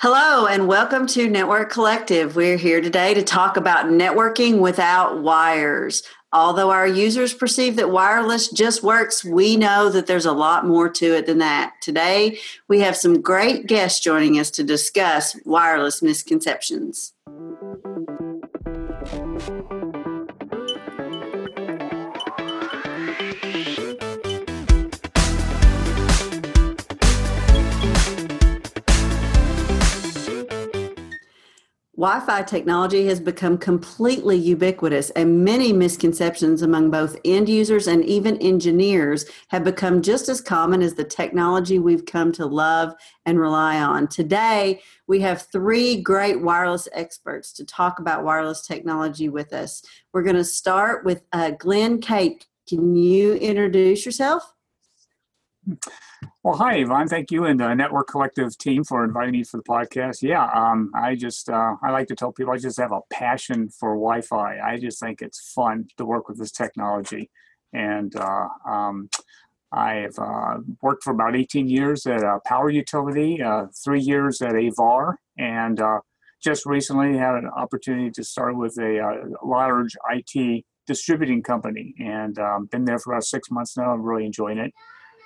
Hello, and welcome to Network Collective. We're here today to talk about networking without wires. Although our users perceive that wireless just works, we know that there's a lot more to it than that. Today, we have some great guests joining us to discuss wireless misconceptions. Wi Fi technology has become completely ubiquitous, and many misconceptions among both end users and even engineers have become just as common as the technology we've come to love and rely on. Today, we have three great wireless experts to talk about wireless technology with us. We're going to start with uh, Glenn Cate. Can you introduce yourself? Well, hi, Eyvonne. Thank you and the Network Collective team for inviting me for the podcast. Yeah, um, I just, uh, I like to tell people I just have a passion for Wi Fi. I just think it's fun to work with this technology. And uh, um, I've uh, worked for about 18 years at a power utility, uh, three years at a VAR, and uh, just recently had an opportunity to start with a, uh, large IT distributing company and um, been there for about six months now. I'm really enjoying it.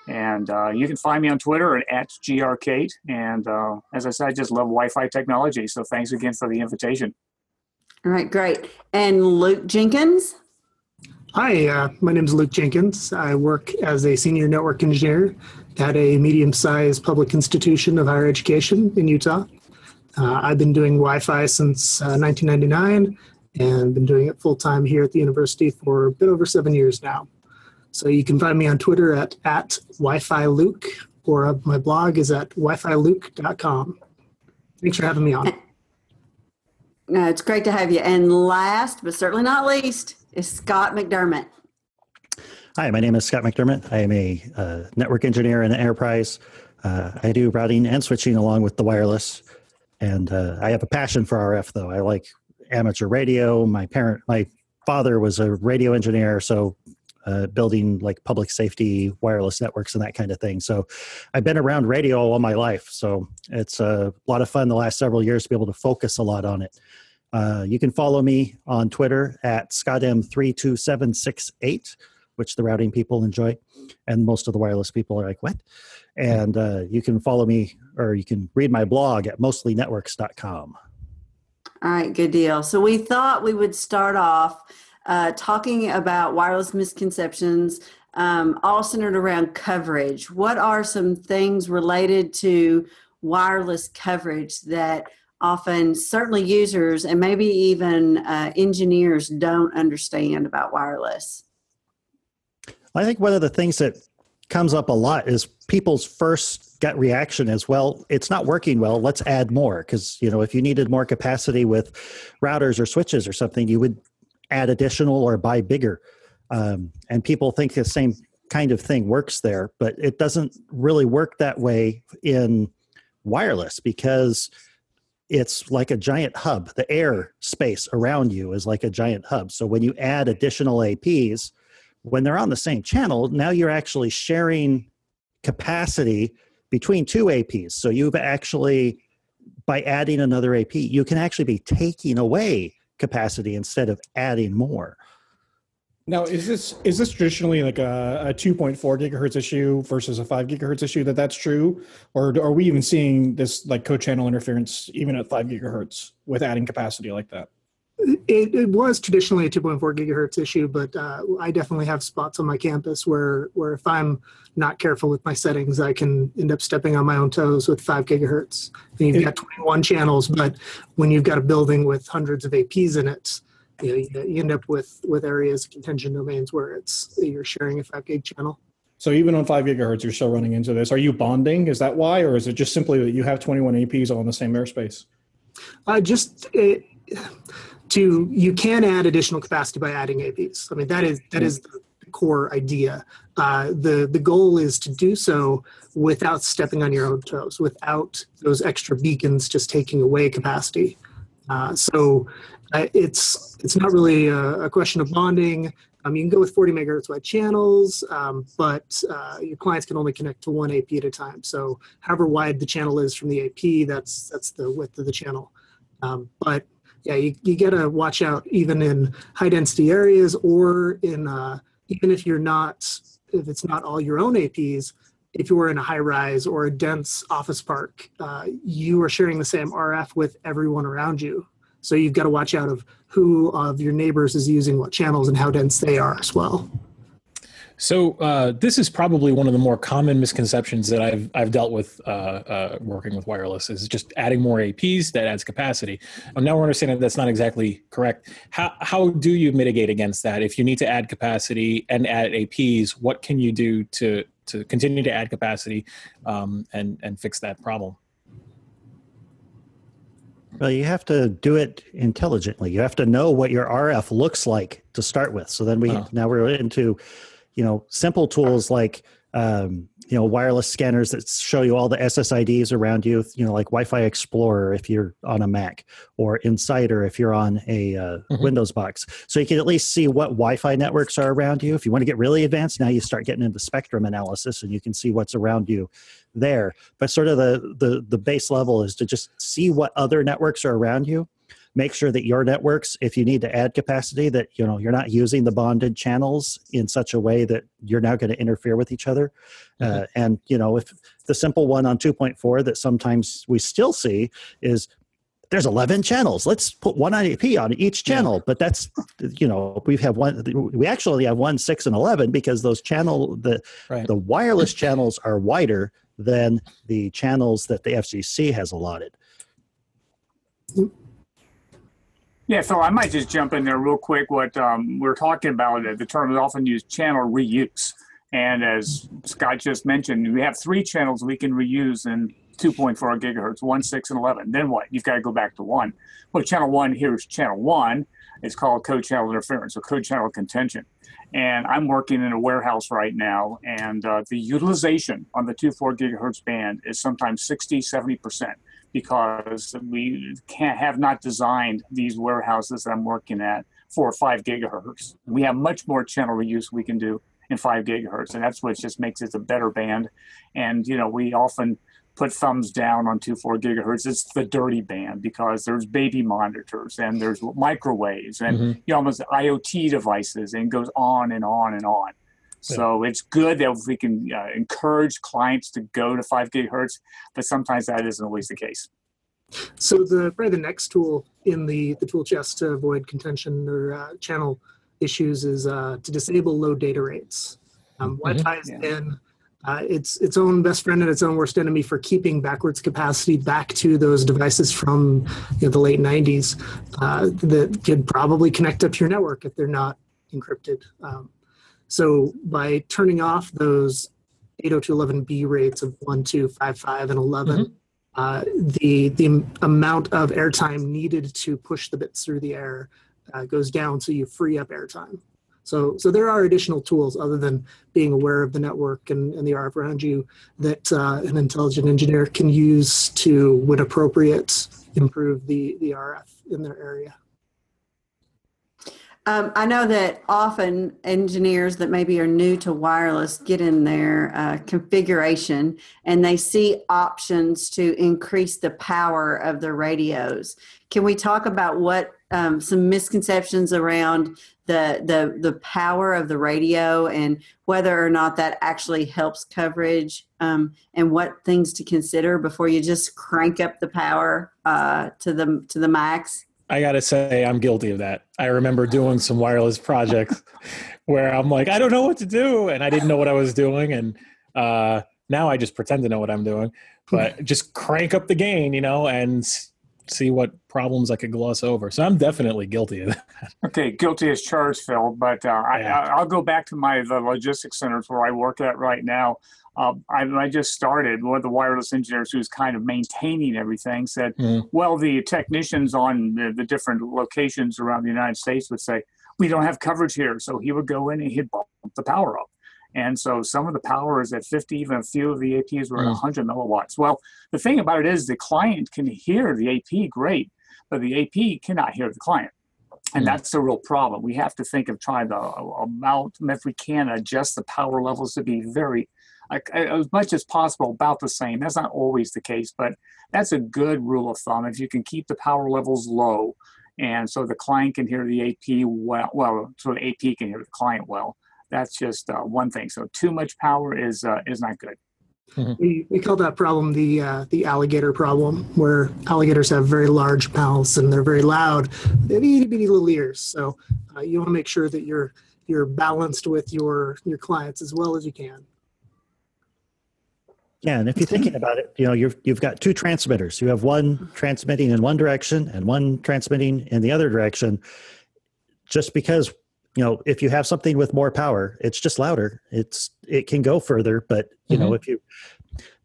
And uh, you can find me on Twitter at, at grcate. And uh, as I said, I just love Wi-Fi technology. So thanks again for the invitation. All right, great. And Luke Jenkins. Hi, uh, my name is Luke Jenkins. I work as a senior network engineer at a medium-sized public institution of higher education in Utah. Uh, I've been doing Wi-Fi since 1999 uh, and been doing it full-time here at the university for a bit over seven years now. So you can find me on Twitter at, at Wi-Fi Luke, or uh, my blog is at wifiluke.com. Thanks for having me on. No, it's great to have you. And last, but certainly not least, is Scott McDermott. Hi, my name is Scott McDermott. I am a uh, network engineer in the enterprise. Uh, I do routing and switching along with the wireless. And uh, I have a passion for RF, though. I like amateur radio. My parent, my father was a radio engineer, so uh, building like public safety wireless networks and that kind of thing. So I've been around radio all my life. So it's a lot of fun the last several years to be able to focus a lot on it. Uh, you can follow me on Twitter at ScottM32768, which the routing people enjoy. And most of the wireless people are like, what? And uh, you can follow me or you can read my blog at mostlynetworks.com. All right, good deal. So we thought we would start off uh, talking about wireless misconceptions, um, all centered around coverage. What are some things related to wireless coverage that often, certainly, users and maybe even uh, engineers don't understand about wireless? I think one of the things that comes up a lot is people's first gut reaction is well it's not working well let's add more because you know if you needed more capacity with routers or switches or something you would add additional or buy bigger. Um, and people think the same kind of thing works there, but it doesn't really work that way in wireless because it's like a giant hub. The air space around you is like a giant hub. So when you add additional APs, when they're on the same channel, now you're actually sharing capacity between two APs. So you've actually, by adding another AP, you can actually be taking away capacity instead of adding more. Now, is this is this traditionally like a, a 2.4 gigahertz issue versus a 5 gigahertz issue that that's true, or are we even seeing this like co-channel interference even at 5 gigahertz with adding capacity like that? It, it was traditionally a 2.4 gigahertz issue, but uh, I definitely have spots on my campus where where if I'm not careful with my settings, I can end up stepping on my own toes with 5 gigahertz. And you've got 21 channels, but when you've got a building with hundreds of APs in it, you, know, you end up with with areas contention domains where it's you're sharing a 5 gig channel. So even on five gigahertz, you're still running into this. Are you bonding? Is that why, or is it just simply that you have 21 APs all in the same airspace? Uh, just it, to you can add additional capacity by adding APs. I mean that is that is the core idea. Uh, the the goal is to do so without stepping on your own toes, without those extra beacons just taking away capacity. Uh, so uh, it's it's not really a, a, question of bonding. Um, you can go with 40 megahertz wide channels, um, but uh, your clients can only connect to one AP at a time. So however wide the channel is from the AP, that's that's the width of the channel. Um, but yeah, you, you got to watch out even in high density areas or in uh, even if you're not if it's not all your own APs. If you are in a high rise or a dense office park, uh, you are sharing the same RF with everyone around you. So you've got to watch out of who of your neighbors is using what channels and how dense they are as well. So uh, this is probably one of the more common misconceptions that I've I've dealt with uh, uh, working with wireless is just adding more APs that adds capacity. And now we're understanding that that's not exactly correct. How how do you mitigate against that? If you need to add capacity and add APs, what can you do to to continue to add capacity um, and and fix that problem? Well, you have to do it intelligently. You have to know what your RF looks like to start with. So then we oh. now we're into, you know, simple tools like um, you know wireless scanners that show you all the SSIDs around you. You know, like Wi-Fi Explorer if you're on a Mac, or inSSIDer if you're on a uh, mm-hmm. Windows box. So you can at least see what Wi-Fi networks are around you. If you want to get really advanced, now you start getting into spectrum analysis, and you can see what's around you there. But sort of the the the base level is to just see what other networks are around you make sure that your networks if you need to add capacity that you know you're not using the bonded channels in such a way that you're now going to interfere with each other mm-hmm. uh, and you know if the simple one on 2.4 that sometimes we still see is there's 11 channels let's put one AP on each channel yeah. but that's you know we have one we actually have one 6 and 11 because those channel the right. the wireless channels are wider than the channels that the fcc has allotted yeah, so I might just jump in there real quick. What um, we're talking about, uh, the term is often used channel reuse. And as Scott just mentioned, we have three channels we can reuse in 2.4 gigahertz, 1, 6, and 11. Then what? You've got to go back to 1. Well, channel 1 here is channel 1. It's called co-channel interference or co-channel contention. And I'm working in a warehouse right now, and uh, the utilization on the 2.4 gigahertz band is sometimes 60, 70% because we can't have not designed these warehouses that I'm working at for five gigahertz. We have much more channel reuse we can do in five gigahertz, and that's what just makes it a better band. And you know, we often put thumbs down on two four gigahertz. It's the dirty band because there's baby monitors and there's microwaves and mm-hmm. you know, almost IoT devices and goes on and on and on. So yeah. it's good that we can uh, encourage clients to go to five gigahertz, but sometimes that isn't always the case. So the probably the next tool in the the tool chest to avoid contention or uh, channel issues is uh, to disable low data rates. Um, mm-hmm. Wi-Fi has yeah. been uh, its its own best friend and its own worst enemy for keeping backwards capacity back to those devices from you know, the late 90s uh, that could probably connect up to your network if they're not encrypted. Um, so by turning off those 802.11b rates of 1, 2, 5, 5, and 11, mm-hmm. uh, the, the amount of airtime needed to push the bits through the air uh, goes down so you free up airtime. So, so there are additional tools other than being aware of the network and, and the RF around you that uh, an intelligent engineer can use to, when appropriate, improve the, the RF in their area. Um, I know that often engineers that maybe are new to wireless get in their uh, configuration and they see options to increase the power of the radios. Can we talk about what um, some misconceptions around the, the the power of the radio and whether or not that actually helps coverage um, and what things to consider before you just crank up the power uh, to the to the max? I gotta say, I'm guilty of that. I remember doing some wireless projects where I'm like, I don't know what to do, and I didn't know what I was doing, and uh, now I just pretend to know what I'm doing, but just crank up the gain, you know, and see what problems I could gloss over. So I'm definitely guilty of that. Okay, guilty as charged, Phil. But uh, yeah. I, I'll go back to my the logistics centers where I work at right now. Uh, I, I, just started. One of the wireless engineers who's kind of maintaining everything said, mm. "Well, the technicians on the, the, different locations around the United States would say we don't have coverage here." So he would go in and he'd bump the power up. And so some of the power is at 50, even a few of the APs were at 100 mm. milliwatts. Well, the thing about it is the client can hear the AP great, but the AP cannot hear the client. and Mm. that's the real problem. We have to think of trying to uh, amount, if we can, adjust the power levels to be very, like, as much as possible, about the same. That's not always the case, but that's a good rule of thumb. If you can keep the power levels low, and so the client can hear the AP well, well, so the AP can hear the client well. That's just uh, one thing. So too much power is uh, is not good. We, we call that problem the uh, the alligator problem, where alligators have very large mouths and they're very loud. They have itty bitty little ears, so uh, you want to make sure that you're you're balanced with your your clients as well as you can. Yeah, and if you're thinking about it, you know, you've you've got two transmitters. You have one transmitting in one direction and one transmitting in the other direction. Just because, you know, if you have something with more power, it's just louder. It's it can go further, but you know, mm-hmm. if you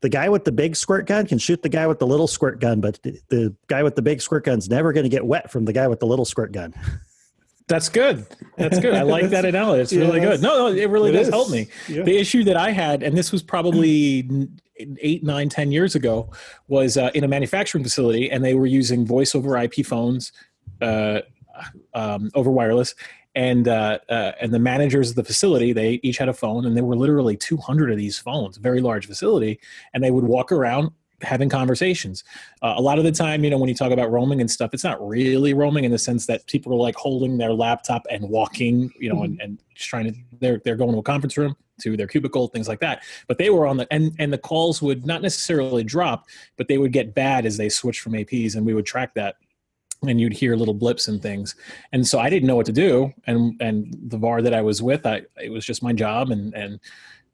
the guy with the big squirt gun can shoot the guy with the little squirt gun, but the, the guy with the big squirt gun's never going to get wet from the guy with the little squirt gun. That's good. That's good. I like that analogy. It's Yeah, really good. No, no, it really it does is. help me. Yeah. The issue that I had, and this was probably eight, nine, ten years ago, was uh, in a manufacturing facility, and they were using voice over IP phones uh, um, over wireless. And uh, uh, and the managers of the facility, they each had a phone, and there were literally 200 of these phones, very large facility, and they would walk around having conversations. Uh, a lot of the time, you know, when you talk about roaming and stuff, it's not really roaming in the sense that people are like holding their laptop and walking, you know, and, and just trying to they're they're going to a conference room to their cubicle, things like that. But they were on the and and the calls would not necessarily drop, but they would get bad as they switched from APs, and we would track that. And you'd hear little blips and things, and so I didn't know what to do. And and the VAR that I was with, I it was just my job, and and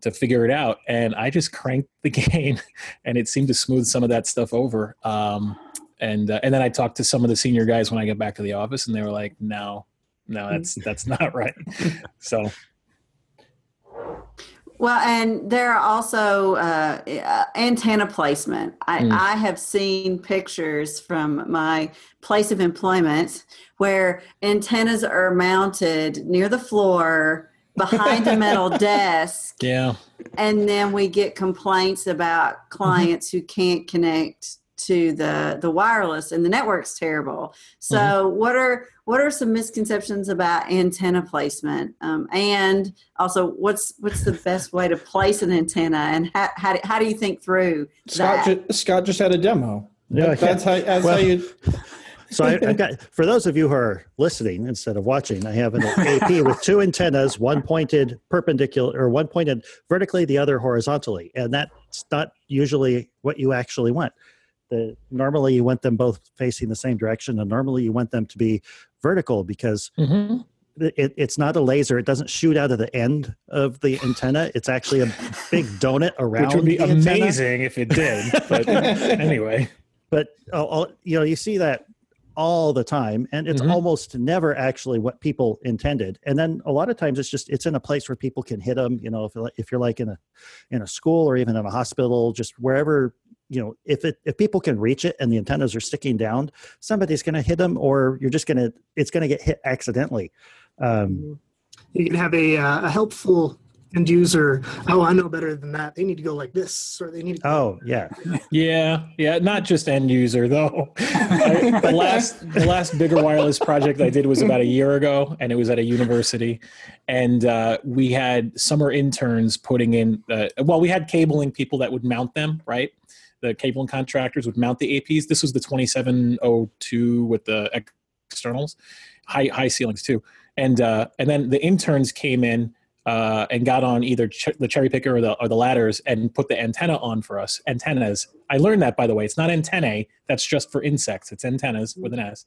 to figure it out. And I just cranked the gain, and it seemed to smooth some of that stuff over. Um, and uh, and then I talked to some of the senior guys when I got back to the office, and they were like, "No, no, that's that's not right." So Well, and there are also uh, uh, antenna placement. I, Mm. I have seen pictures from my place of employment where antennas are mounted near the floor behind a metal desk, yeah, and then we get complaints about clients who can't connect to the the wireless and the network's terrible so what are what are some misconceptions about antenna placement um, and also what's what's the best way to place an antenna and how, how, do, how do you think through Scott, that ju- Scott just had a demo. Yeah, That- that's how, that's Well- how you. So I, I've got for those of you who are listening instead of watching, I have an AP with two antennas, one pointed perpendicular or one pointed vertically, the other horizontally, and that's not usually what you actually want. The normally you want them both facing the same direction, and normally you want them to be vertical because Mhm. it, it's not a laser. It doesn't shoot out of the end of the antenna. It's actually a big donut around. which would be the antenna. amazing if it did. But anyway, but uh, all- you know you see that all the time and it's Mhm. almost never actually what people intended and then a lot of times it's just it's in a place where people can hit them you know if, if you're like in a in a school or even in a hospital just wherever you know if it if people can reach it and the antennas are sticking down somebody's going to hit them or you're just going to it's going to get hit accidentally um, You can have a, uh, a helpful end user. Oh, I know better than that. They need to go like this, or they need to. Go oh yeah yeah, yeah, not just end user though. I, the last the last bigger wireless project I did was about a year ago, and it was at a university, and uh, we had summer interns putting in. Uh, well, we had cabling people that would mount them, right? The cabling contractors would mount the APs. This was the 2702 with the externals, high high ceilings too, and uh, and then the interns came in uh, and got on either ch- the cherry picker or the, or the ladders and put the antenna on for us. Antennas. I learned that by the way. It's not antennae. That's just for insects. It's antennas with an S.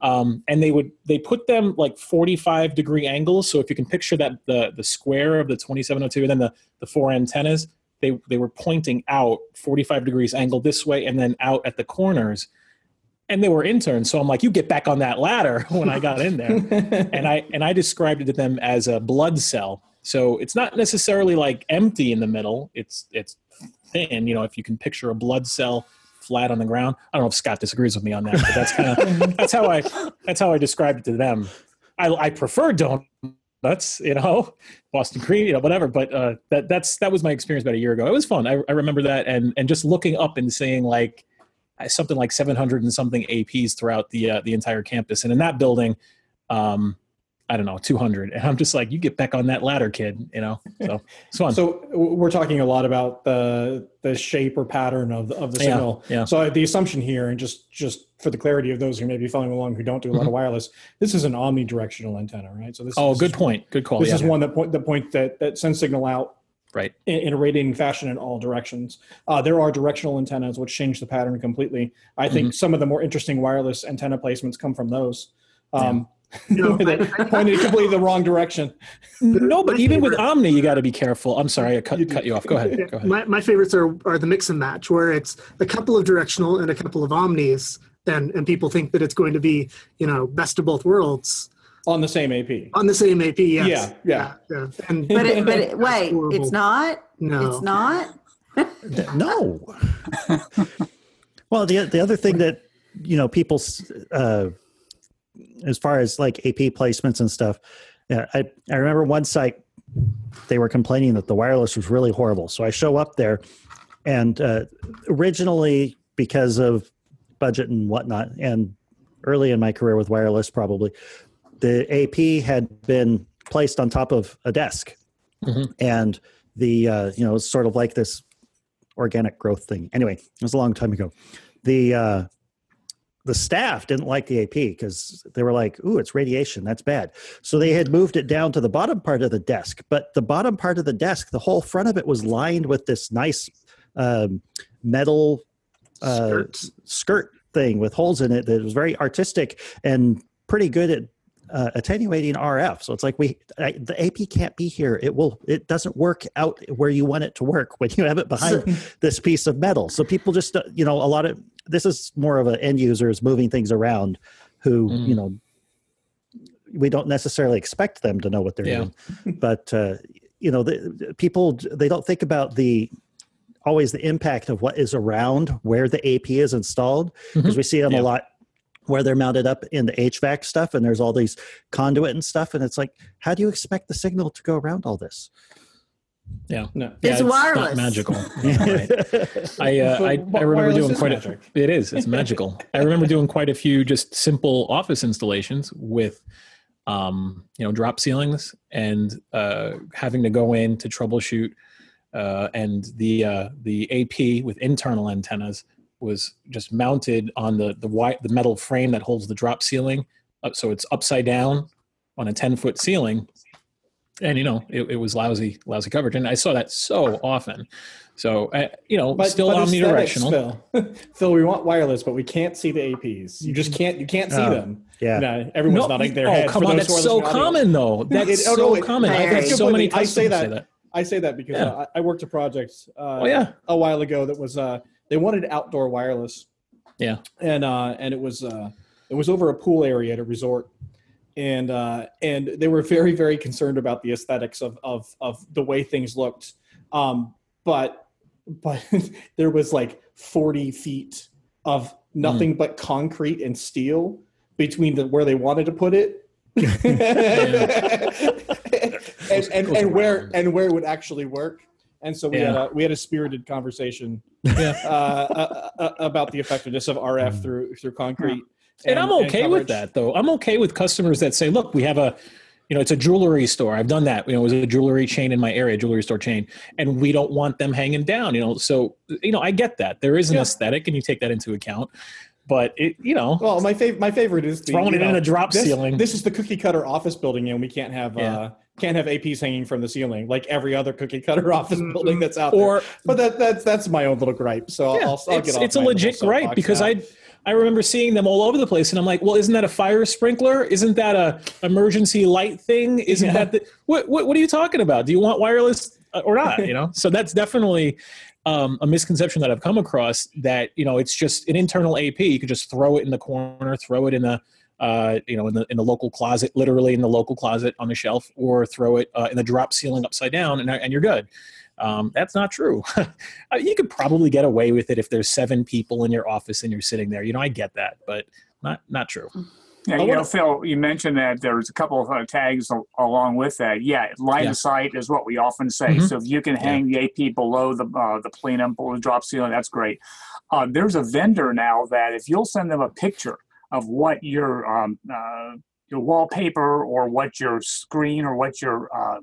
Um, and they would they put them like 45 degree angles. So if you can picture that the the square of the 2702 and then the the four antennas, they they were pointing out 45 degrees angle this way and then out at the corners. And they were interns, so I'm like, you get back on that ladder when I got in there and I and I described it to them as a blood cell. So it's not necessarily like empty in the middle. It's it's thin. You know, if you can picture a blood cell flat on the ground. I don't know if Scott disagrees with me on that, but that's kind of that's how I that's how I described it to them. I, I prefer donuts, you know, Boston cream, you know, whatever. But uh, that that's that was my experience about a year ago. It was fun. I, I remember that, and and just looking up and seeing like something like 700 and something APs throughout the uh, the entire campus, and in that building um, I don't know, 200. And I'm just like, you get back on that ladder, kid, you know? So it's fun. So we're talking a lot about the the shape or pattern of the, of the Yeah, signal. yeah. So the assumption here, and just just for the clarity of those who may be following along who don't do a lot of wireless, this is an omnidirectional antenna, right? So this Mm-hmm. oh, is good point. Good call. This Yeah. is one that point the point that that sends signal out right. in, in a radiating fashion in all directions. Uh, there are directional antennas which change the pattern completely. I think Mm-hmm. some of the more interesting wireless antenna placements come from those. Um, No, that I- I- pointed completely the wrong direction. No, but my even with Omni, you got to be careful. I'm sorry, I cut, You cut you off. Go ahead. Go ahead. My, my favorites are, are the mix and match, where it's a couple of directional and a couple of omnis, and, and people think that it's going to be, you know, best of both worlds On the same AP. on the same AP. Yes. Yeah, yeah. yeah. And But it, but it, wait, horrible. it's not. no, It's not. No. well, the the other thing that you know people, uh, as far as like AP placements and stuff, yeah, I I remember one site they were complaining that the wireless was really horrible. So I show up there, and uh, originally because of budget and whatnot, and early in my career with wireless, probably the AP had been placed on top of a desk, Mhm. and the uh, you know sort of like this organic growth thing. Anyway, it was a long time ago. The uh, the staff didn't like the AP because they were like, "Ooh, it's radiation. That's bad." So they had moved it down to the bottom part of the desk. But the bottom part of the desk, the whole front of it was lined with this nice um, metal uh, Skirts. skirt thing with holes in it that was very artistic and pretty good at uh, attenuating RF. So it's like we I, the AP can't be here. It will. It doesn't work out where you want it to work when you have it behind this piece of metal. So people just uh, you know a lot of this is more of an end users moving things around who Mm. you know we don't necessarily expect them to know what they're Yeah. doing, but uh, you know the, people they don't think about the always the impact of what is around where the AP is installed because we see them Yeah. a lot where they're mounted up in the HVAC stuff and there's all these conduit and stuff and it's like how do you expect the signal to go around all this? Yeah. No. Yeah, It's Not wireless. magical. Right. I, uh, I, I remember doing is quite magic. a, it is, it's magical. I remember doing quite a few just simple office installations with, um, you know, drop ceilings and, uh, having to go in to troubleshoot, uh, and the, uh, the AP with internal antennas was just mounted on the, the white, the metal frame that holds the drop ceiling. Uh, so it's upside down on a 10 foot ceiling and you know it, it was lousy lousy coverage and i saw that so often so uh, you know still but aesthetics, omnidirectional Phil. Phil, we want wireless, but we can't see the APs. You just can't. You can't see Oh, them. yeah. No, everyone's No, nodding their oh head. come for on that's so listening audio. common though that's It- oh, so no, it- common Hey, i've had so many Completely. I say customers say that. that I say that because Yeah. uh, I I worked a project uh, Oh, yeah. a while ago that was uh, they wanted outdoor wireless. Yeah. And uh, and it was uh, it was over a pool area at a resort, and uh, and they were very very concerned about the aesthetics of of of the way things looked, um, but but there was like forty feet of nothing but concrete and steel between the where they wanted to put it. and, and, and where and where it would actually work. And so we had a we had a spirited conversation yeah uh, uh, uh, about the effectiveness of RF through through concrete. And, i'm okay with that though. I'm okay with customers that say look we have a you know it's a jewelry store. I've done that. You know it was a jewelry chain in my area jewelry store chain and we don't want them hanging down you know? So you know i get that. There is an Yeah. aesthetic and you take that into account. But it you know Well, my favorite my favorite is the, Throwing it in a drop this, ceiling. This is the cookie cutter office building, and we can't have Yeah. uh, can't have APs hanging from the ceiling like every other cookie cutter office Mhm. building that's out or there. But that that's that's my own little gripe. So yeah, I'll, I'll it's, get off it's a legit gripe because now. I I remember seeing them all over the place, and I'm like, well, isn't that a fire sprinkler? Isn't that a emergency light thing? Isn't Yeah. that the, what, what what are you talking about? Do you want wireless uh, or not? You know, so that's definitely um, a misconception that I've come across. That you know, it's just an internal AP. You could just throw it in the corner, throw it in the uh, you know, in the in the local closet, literally in the local closet on the shelf, or throw it uh, in the drop ceiling upside down, and and you're good. Um, that's not true. Uh, you could probably get away with it if there's seven people in your office and you're sitting there. You know, I get that, but not not true. Yeah, I you know, wanna- Phil, you mentioned that there's a couple of uh, tags al- along with that. Yeah, line Yeah. of sight is what we often say. Mhm. So if you can hang the AP below the uh, the plenum, below the drop ceiling, that's great. Uh, there's a vendor now that if you'll send them a picture of what your um, uh, your wallpaper or what your screen or what your uh,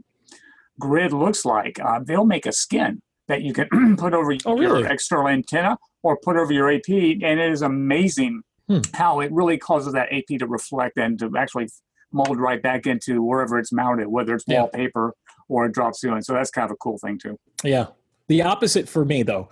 grid looks like, uh, they'll make a skin that you can put over Oh, your really? external antenna or put over your AP, and it is amazing Hmm. how it really causes that AP to reflect and to actually mold right back into wherever it's mounted, whether it's Yeah. wallpaper or a drop ceiling. So that's kind of a cool thing too. Yeah. The opposite for me though,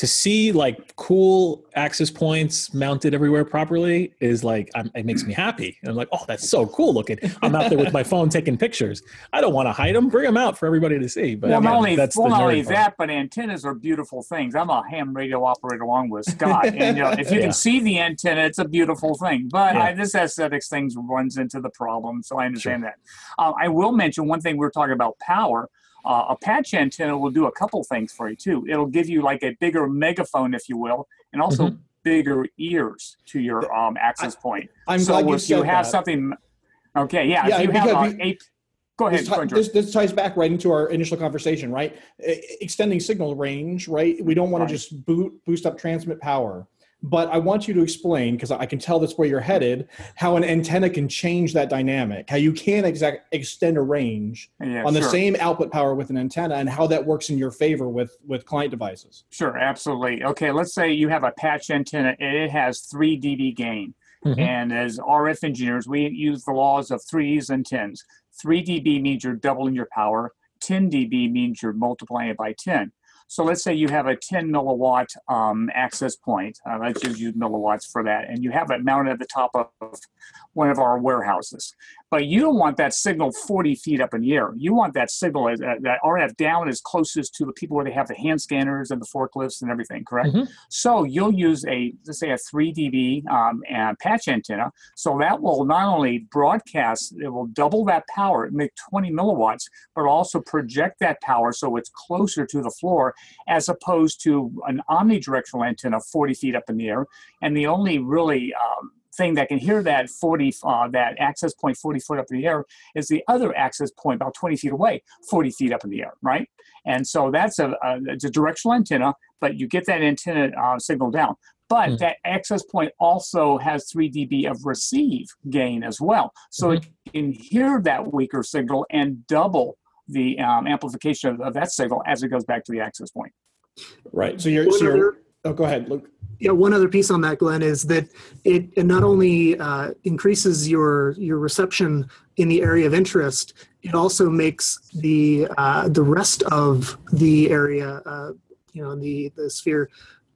to see like cool access points mounted everywhere properly is like I'm, it makes me happy. I'm like, oh, that's so cool looking. I'm out there with my phone taking pictures. I don't want to hide them. Bring them out for everybody to see. But well, again, not only, that's well, the not only part. that, but antennas are beautiful things. I'm a ham radio operator along with Scott, and you know, if you Yeah. can see the antenna, it's a beautiful thing. But Yeah. I, this aesthetics thing runs into the problem, so I understand that. Uh, I will mention one thing. We are talking about power. Uh, a patch antenna will do a couple things for you too. It'll give you like a bigger megaphone, if you will, and also Mm-hmm. bigger ears to your um, access point. I'm so glad you if you said have that. something, okay, yeah, Yeah, if you have uh, a, go ahead, this, go ti- ahead, George. this, this ties back right into our initial conversation, right? E- Extending signal range, right? We don't want Right. to just boot, boost up transmit power. But I want you to explain, because I can tell that's where you're headed, how an antenna can change that dynamic, how you can exact, extend a range Yeah, on the sure. same output power with an antenna, and how that works in your favor with, with client devices. Sure, absolutely. Okay, let's say you have a patch antenna and it has 3 dB gain. Mhm. And as RF engineers, we use the laws of threes and tens. 3 dB means you're doubling your power, 10 dB means you're multiplying it by 10. So let's say you have a 10 milliwatt um, access point. Uh, let's use milliwatts for that. And you have it mounted at the top of one of our warehouses. But you don't want that signal 40 feet up in the air. You want that signal, as- uh, that RF down as closest to the people where they have the hand scanners and the forklifts and everything, correct? Mhm. So you'll use a, let's say a 3 dB um, and patch antenna. So that will not only broadcast, it will double that power, make 20 milliwatts, but also project that power so it's closer to the floor as opposed to an omnidirectional antenna 40 feet up in the air. And the only really um, thing that can hear that 40 uh, that access point 40 foot up in the air is the other access point about 20 feet away 40 feet up in the air right? And so that's a, a, it's a directional antenna but you get that antenna uh, signal down. But Hmm. that access point also has 3 dB of receive gain as well. So it can hear that weaker signal and double the um, amplification of, of that signal as it goes back to the access point. Right. So you're, so you're other- oh, go ahead, Luke. Yeah, one other piece on that, Glenn, is that it, it not only uh, increases your your reception in the area of interest, it also makes the uh, the rest of the area, uh, you know, the the sphere,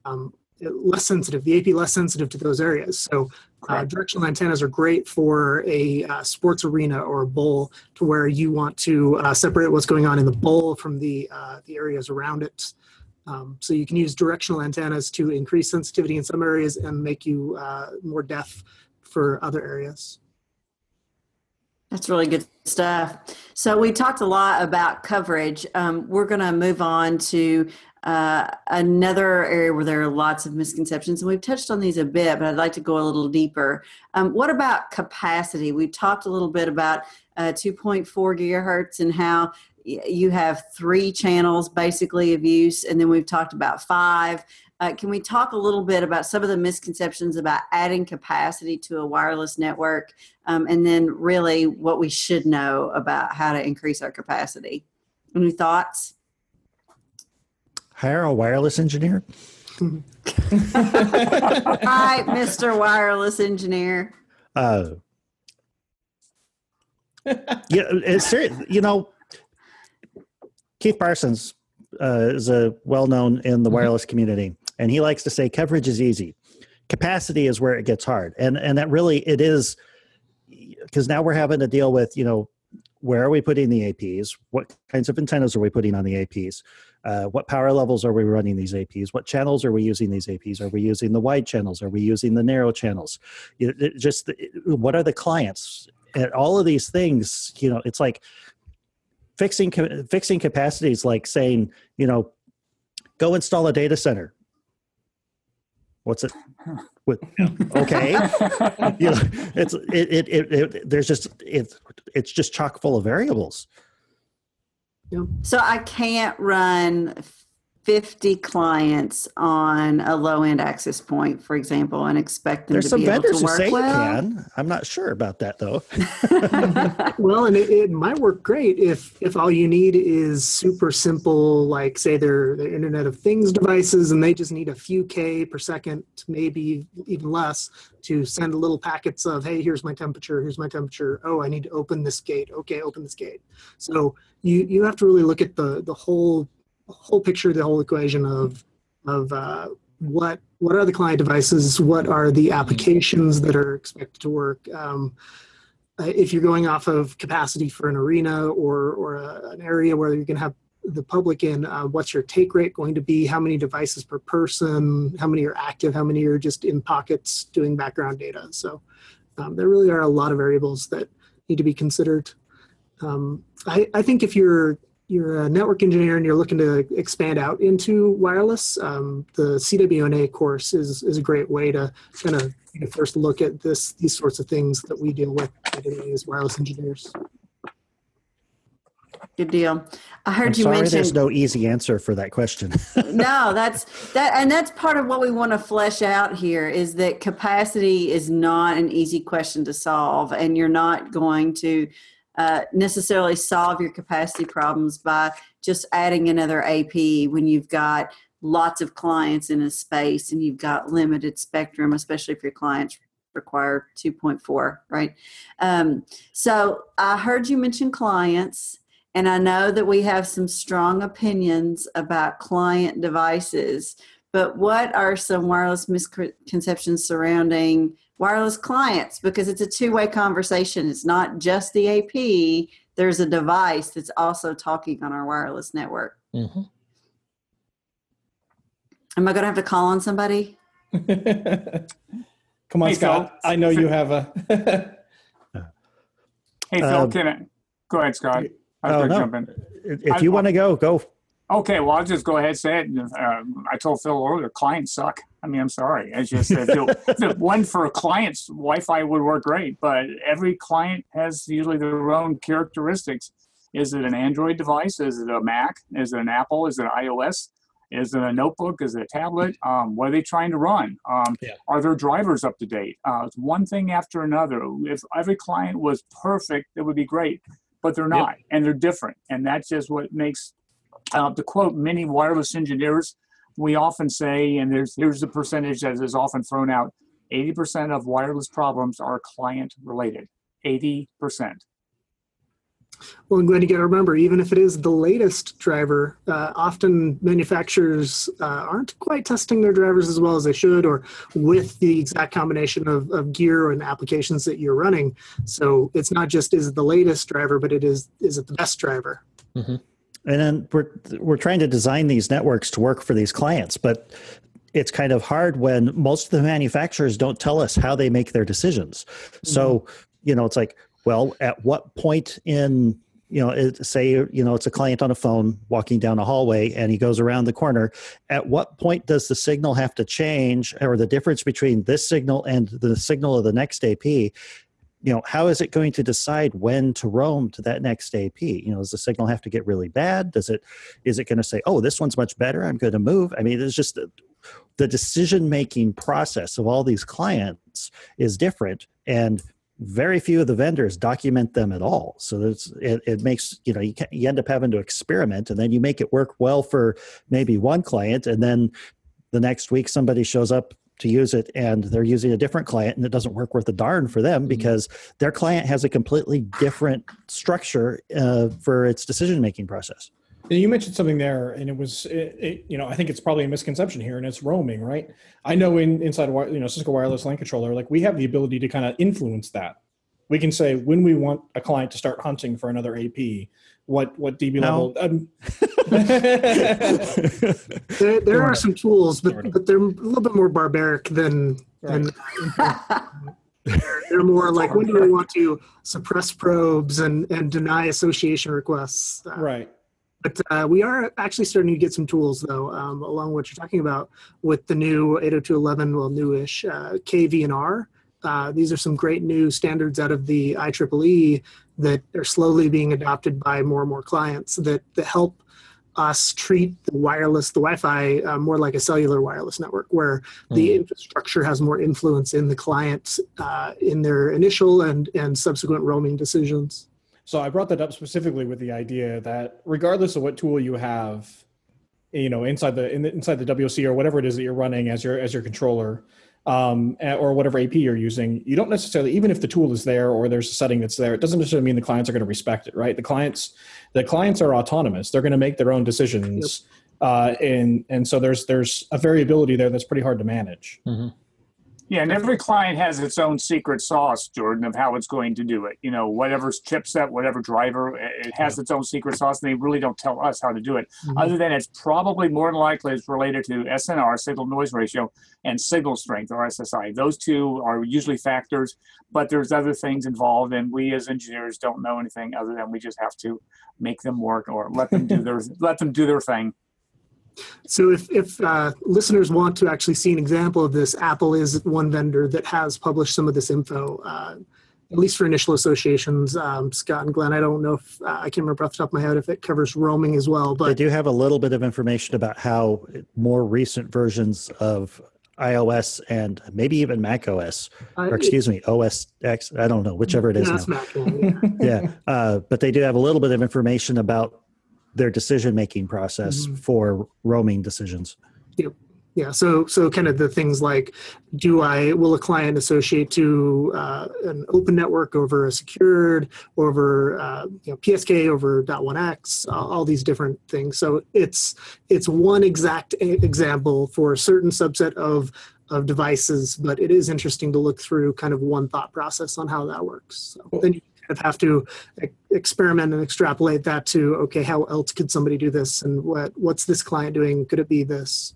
um, less sensitive. The AP less sensitive to those areas. So. Uh, directional antennas are great for a uh, sports arena or a bowl, to where you want to uh, separate what's going on in the bowl from the uh, the areas around it. Um, so you can use directional antennas to increase sensitivity in some areas and make you uh, more deaf for other areas. That's really good stuff. So we talked a lot about coverage. Um, we're going to move on to uh, another area where there are lots of misconceptions, and we've touched on these a bit, but I'd like to go a little deeper. Um, what about capacity? We talked a little bit about uh, 2.4 gigahertz and how you have three channels basically of use, and then we've talked about five. Uh, can we talk a little bit about some of the misconceptions about adding capacity to a wireless network, um, and then really what we should know about how to increase our capacity? Any thoughts? Hire a wireless engineer. Hi, Mr. Wireless Engineer. Uh, yeah, it's serious. You know, Keith Parsons uh, is a well-known in the Mhm. wireless community, and he likes to say coverage is easy. Capacity is where it gets hard, and and that really it is because now we're having to deal with you know where are we putting the APs? What kinds of antennas are we putting on the APs? Uh, what power levels are we running these APs? What channels are we using these APs? Are we using the wide channels? Are we using the narrow channels? You- it just what are the clients? And all of these things, you know, it's like fixing ca- fixing capacity is like saying, you know, go install a data center. What's it? What, okay, you know, it's it, it, it, it there's just it, it's just chock full of variables. So I can't run 50 clients on a low end access point, for example, and expect them There's to some be able vendors to who work say well? it can. I'm not sure about that though. well, and it, it might work great if if all you need is super simple, like say they're the Internet of Things devices, and they just need a few k per second, maybe even less, to send little packets of, hey, here's my temperature, here's my temperature. Oh, I need to open this gate. Okay, open this gate. So you you have to really look at the the whole whole picture, the whole equation of of uh, what what are the client devices, what are the applications that are expected to work. Um, uh, if you're going off of capacity for an arena or or a, an area where you're going to have the public in, uh, what's your take rate going to be? How many devices per person? How many are active? How many are just in pockets doing background data? So um, there really are a lot of variables that need to be considered. Um, I, I think if you're you're a network engineer and you're looking to expand out into wireless, um, the CWNA course is, is a great way to kind of take a first look at this these sorts of things that we deal with as wireless engineers. Good deal. I heard I'm you sorry, mention there's no easy answer for that question. no that's that and that's part of what we want to flesh out here is that capacity is not an easy question to solve and you're not going to uh, necessarily solve your capacity problems by just adding another ap when you've got lots of clients in a space and you've got limited spectrum especially if your clients require 2.4 right? Um, so i heard you mention clients and I know that we have some strong opinions about client devices, but what are some wireless misconceptions surrounding wireless clients? Because it's a two way conversation. It's not just the AP, there's a device that's also talking on our wireless network. Mm-hmm. Am I going to have to call on somebody? Come on, Hey, Scott. Phil. I know you have a. Hey, Phil, Um, can I, go ahead, Scott. I oh, was no. gonna jump in. if you want to go, go. Okay, well, I'll just go ahead and say it. Um, I told Phil earlier, clients suck. I mean, I'm sorry. It's just if the, if one for clients, Wi-Fi would work great, but every client has usually their own characteristics. Is it an Android device? Is it a Mac? Is it an Apple? Is it iOS? Is it a notebook? Is it a tablet? Um, what are they trying to run? Um, Yeah. Are their drivers up to date? Uh, it's one thing after another. If every client was perfect, it would be great, but they're Yep. not, and they're different, and that's just what makes. Uh, to quote many wireless engineers, we often say, and there's here's the percentage that is often thrown out: 80% of wireless problems are client related. 80%. Well, and Glenn, you got to remember, even if it is the latest driver, uh, often manufacturers uh, aren't quite testing their drivers as well as they should, or with the exact combination of, of gear and applications that you're running. So it's not just is it the latest driver, but it is is it the best driver? And then we're we're trying to design these networks to work for these clients, but it's kind of hard when most of the manufacturers don't tell us how they make their decisions. So, mm-hmm. you know, it's like, well, at what point in you know, it, say you know it's a client on a phone walking down a hallway and he goes around the corner. At what point does the signal have to change, or the difference between this signal and the signal of the next AP? You know how is it going to decide when to roam to that next ap you know does the signal have to get really bad? Does it is it going to say oh this one's much better. I'm going to move. I mean it's just the, the decision making process of all these clients is different and very few of the vendors document them at all. So that's it, it makes you know you, can, you end up having to experiment and then you make it work well for maybe one client and then the next week somebody shows up to use it and they're using a different client and it doesn't work worth a darn for them because their client has a completely different structure uh, for its decision making process You mentioned something there, and it was, it, it, you know, I think it's probably a misconception here, and it's roaming, right? I know in inside, you know, Cisco Wireless LAN controller, like we have the ability to kind of influence that. We can say when we want a client to start hunting for another AP, what what DB No. level. Um, There, there are some tools, but but they're a little bit more barbaric than than. They're, they're more like when do we want to suppress probes and and deny association requests? Uh, right. But uh, we are actually starting to get some tools, though, um, along what you're talking about with the new 802.11, well, newish uh, KVNR. Uh, these are some great new standards out of the IEEE that are slowly being adopted by more and more clients that, that help us treat the wireless, the Wi-Fi, uh, more like a cellular wireless network, where the Mm. infrastructure has more influence in the client uh, in their initial and and subsequent roaming decisions. So I brought that up specifically with the idea that regardless of what tool you have, you know, inside the, in the inside the WC or whatever it is that you're running as your as your controller, um, or whatever AP you're using, you don't necessarily even if the tool is there or there's a setting that's there, it doesn't necessarily mean the clients are going to respect it, right? The clients, the clients are autonomous; they're going to make their own decisions, uh, and and so there's there's a variability there that's pretty hard to manage. Yeah, and every client has its own secret sauce, Jordan, of how it's going to do it. You know, whatever chipset, whatever driver, it has its own secret sauce, and they really don't tell us how to do it. Mhm. Other than it's probably more than likely it's related to SNR, signal noise ratio, and signal strength, or SSI. Those two are usually factors, but there's other things involved, and we as engineers don't know anything other than we just have to make them work or let them do their let them do their thing. So if, if uh, listeners want to actually see an example of this, Apple is one vendor that has published some of this info, uh, at least for initial associations. Um, Scott and Glenn, I don't know if, uh, I can't remember off the top of my head if it covers roaming as well, but They do have a little bit of information about how more recent versions of iOS and maybe even Mac OS, uh, or excuse me, OS X, I don't know, whichever it is yeah, now. Mac, yeah, yeah. yeah uh, but they do have a little bit of information about their decision making process Mhm. for roaming decisions Yep. Yeah, so so kind of the things like, do I will a client associate to uh, an open network over a secured, over uh, you know PSK over .1x, all, all these different things. So it's it's one exact example for a certain subset of of devices, but it is interesting to look through kind of one thought process on how that works. So then you kind of have to experiment and extrapolate that to okay, how else could somebody do this, and what what's this client doing? Could it be this?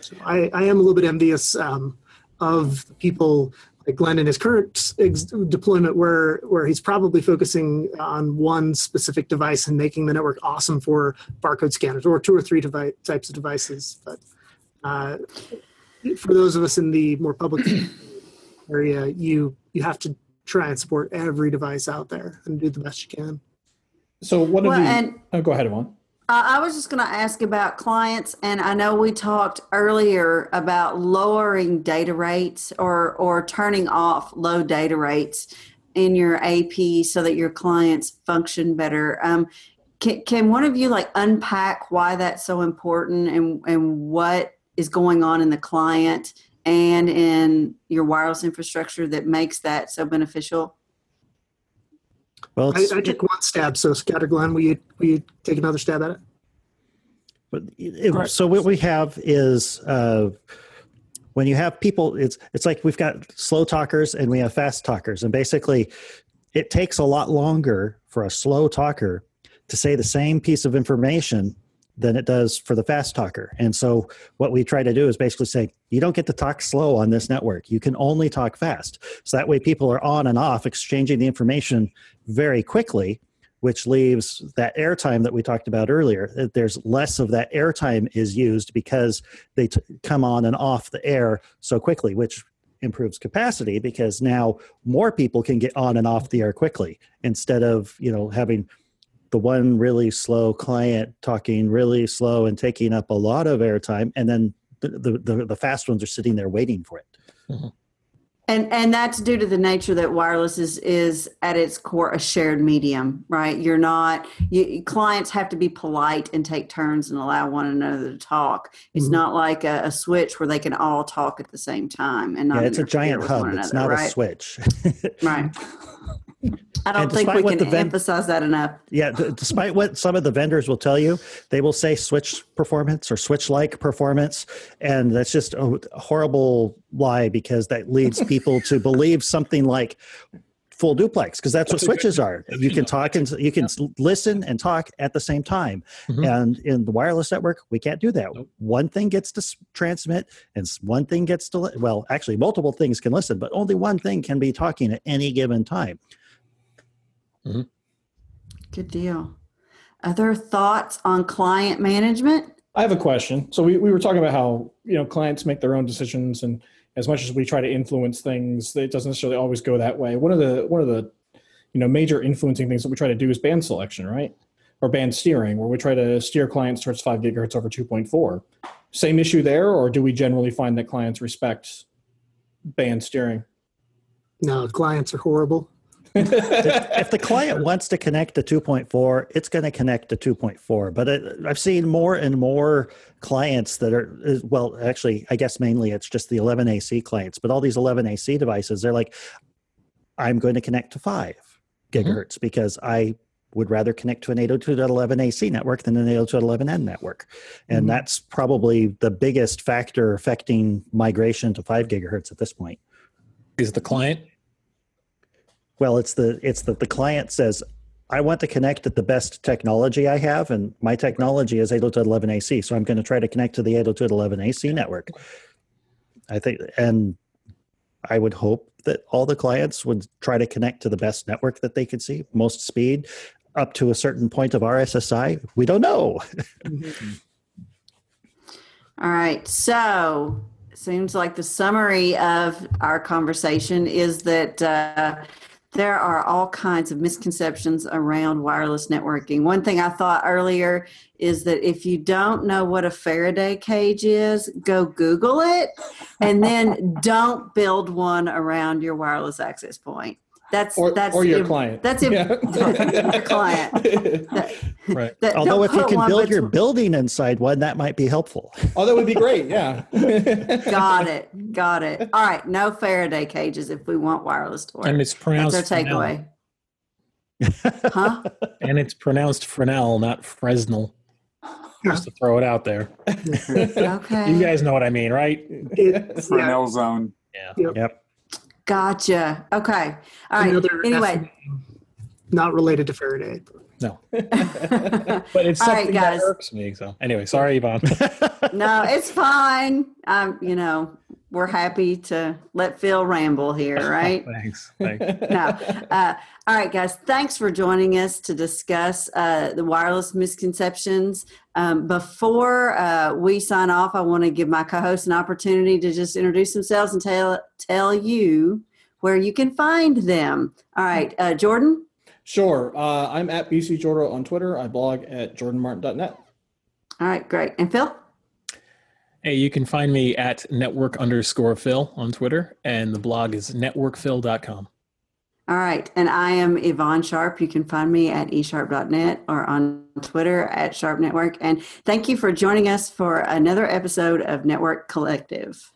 So I, I am a little bit envious um, of people like Glenn in his current ex- deployment, where where he's probably focusing on one specific device and making the network awesome for barcode scanners or two or three types of devices. But uh, for those of us in the more public area, you you have to try and support every device out there and do the best you can. So what Well, have you? and oh, go ahead, Eyvonne. Uh, I was just going to ask about clients, and I know we talked earlier about lowering data rates or or turning off low data rates in your AP so that your clients function better. Um, can, can one of you like unpack why that's so important and and what is going on in the client and in your wireless infrastructure that makes that so beneficial? well I, I took one stab, so Scatter or Glenn, will you will you take another stab at it? But it- Correct. so what we have is uh, when you have people, it's it's like we've got slow talkers and we have fast talkers, and basically, it takes a lot longer for a slow talker to say the same piece of information than it does for the fast talker. And so what we try to do is basically say you don't get to talk slow on this network. You can only talk fast. So that way people are on and off exchanging the information very quickly which leaves that airtime that we talked about earlier. There's less of that airtime is used because they t- come on and off the air so quickly, which improves capacity because now more people can get on and off the air quickly instead of you know having the one really slow client talking really slow and taking up a lot of airtime, and then the the, the, the fast ones are sitting there waiting for it. And and that's due to the nature that wireless is is at its core a shared medium, right? You're not you, clients have to be polite and take turns and allow one another to talk. It's Mhm. not like a, a switch where they can all talk at the same time and not Yeah, it's a giant hub. one It's another, not a switch. Right. I don't think we what can the ven- emphasize that enough. Yeah, d- despite what some of the vendors will tell you, they will say switch performance or switch like performance. And that's just a horrible lie because that leads people to believe something like full duplex because that's, That's a what good- switches are. You can talk and you can s listen and talk at the same time. Mhm. And in the wireless network, we can't do that. Nope. One thing gets to transmit and one thing gets to, li- well, actually, multiple things can listen, but only one thing can be talking at any given time. Mm-hmm. Good deal. Other thoughts on client management? I have a question. So we, we were talking about how you know clients make their own decisions, and as much as we try to influence things, it doesn't necessarily always go that way. One of the one of the you know major influencing things that we try to do is band selection, right? or band steering, where we try to steer clients towards five gigahertz over 2.4. Same issue there, or do we generally find that clients respect band steering? No, clients are horrible. if the client wants to connect to 2.4 it's going to connect to 2.4 but it, i've seen more and more clients that are well actually i guess mainly it's just the 11ac clients but all these 11ac devices they're like i'm going to connect to 5 gigahertz mm-hmm. because i would rather connect to an 802.11ac network than an 802.11n network and mm-hmm. that's probably the biggest factor affecting migration to 5 gigahertz at this point is the client well, it's the it's that the client says, I want to connect at the best technology I have, and my technology is 802.11ac, so I'm going to try to connect to the 802.11ac network. I think, and I would hope that all the clients would try to connect to the best network that they could see, most speed, up to a certain point of RSSI. We don't know. all right, so seems like the summary of our conversation is that. Uh, there are all kinds of misconceptions around wireless networking. One thing I thought earlier is that if you don't know what a Faraday cage is, go Google it and then don't build one around your wireless access point. That's or, that's or your client. That's yeah. your client. That, right. That, Although if you can build your building inside one, that might be helpful. Oh, that would be great. Yeah. got it. Got it. All right. No Faraday cages if we want wireless to work. And it's pronounced. That's our takeaway. huh? And it's pronounced Fresnel, not Fresnel. Just to throw it out there. okay. You guys know what I mean, right? Fresnel yeah. zone. Yeah. Yep. yep. Gotcha. Okay. All right. Another anyway, not related to Faraday. No, but it's something right, that irks me. So anyway, sorry, Eyvonne. no, it's fine. Um, you know, we're happy to let Phil ramble here, right? thanks. Thanks. no. Uh, all right, guys. Thanks for joining us to discuss uh, the wireless misconceptions. Um, before uh, we sign off, I want to give my co-host an opportunity to just introduce themselves and tell tell you where you can find them. All right, uh, Jordan. Sure. Uh, I'm at BC Jordo on Twitter. I blog at jordanmartin.net. All right, great. And Phil? Hey, you can find me at network underscore Phil on Twitter, and the blog is networkphil.com. All right. And I am Eyvonne Sharp. You can find me at esharp.net or on Twitter at Sharp Network. And thank you for joining us for another episode of Network Collective.